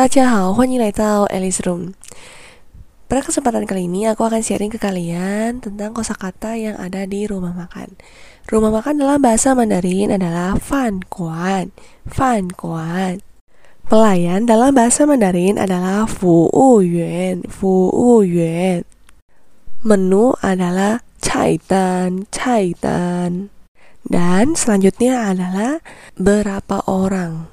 大家好，欢迎来到 Alice Room. Pada kesempatan kali ini aku akan sharing ke kalian tentang kosakata yang ada di rumah makan. Rumah makan dalam bahasa Mandarin adalah fan kuan, fan kuan. Pelayan dalam bahasa Mandarin adalah fu yuan, fu yuan. Menu adalah cai dan, cai dan. Dan selanjutnya adalah berapa orang.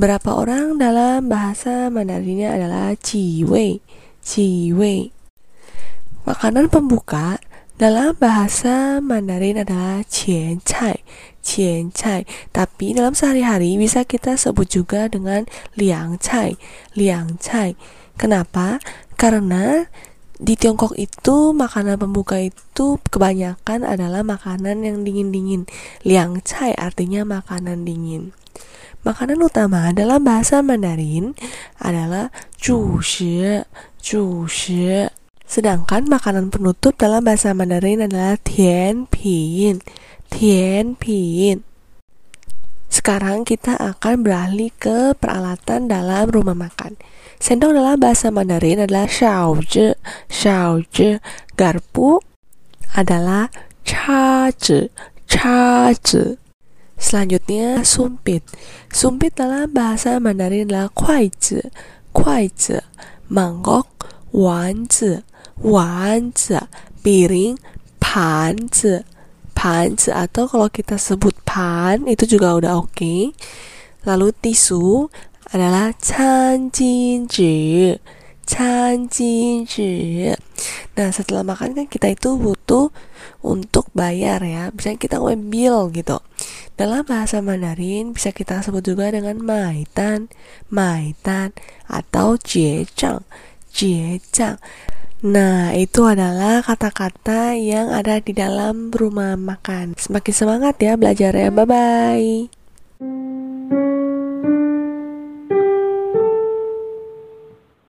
Berapa orang dalam bahasa Mandarinnya adalah ciwei, ciwei. Makanan pembuka dalam bahasa Mandarin adalah qian cai. Tapi dalam sehari-hari bisa kita sebut juga dengan liang cai, liang cai. Kenapa? Karena di Tiongkok itu makanan pembuka itu kebanyakan adalah makanan yang dingin-dingin. Liang cai artinya makanan dingin. Makanan utama dalam bahasa Mandarin adalah jushi, jushi. Sedangkan makanan penutup dalam bahasa Mandarin adalah tian pin. Sekarang kita akan beralih ke peralatan dalam rumah makan. Sendok dalam bahasa Mandarin adalah xiaozhi, xiaozhi. Garpu adalah chazi, chazi. Selanjutnya sumpit. Sumpit dalam bahasa Mandarin adalah kuaizi, kuaizi. Mangkok, wanzi, wanzi. Piring, panzi, panzi. Atau kalau kita sebut pan itu juga udah oke. Okay. Lalu tisu adalah canjinji canjinji nah setelah makan kan kita itu butuh untuk bayar ya bisa kita ngambil gitu dalam bahasa Mandarin bisa kita sebut juga dengan maitan maitan atau jiejang jiejang Nah, itu adalah kata-kata yang ada di dalam rumah makan. Semakin semangat ya belajarnya. Bye bye.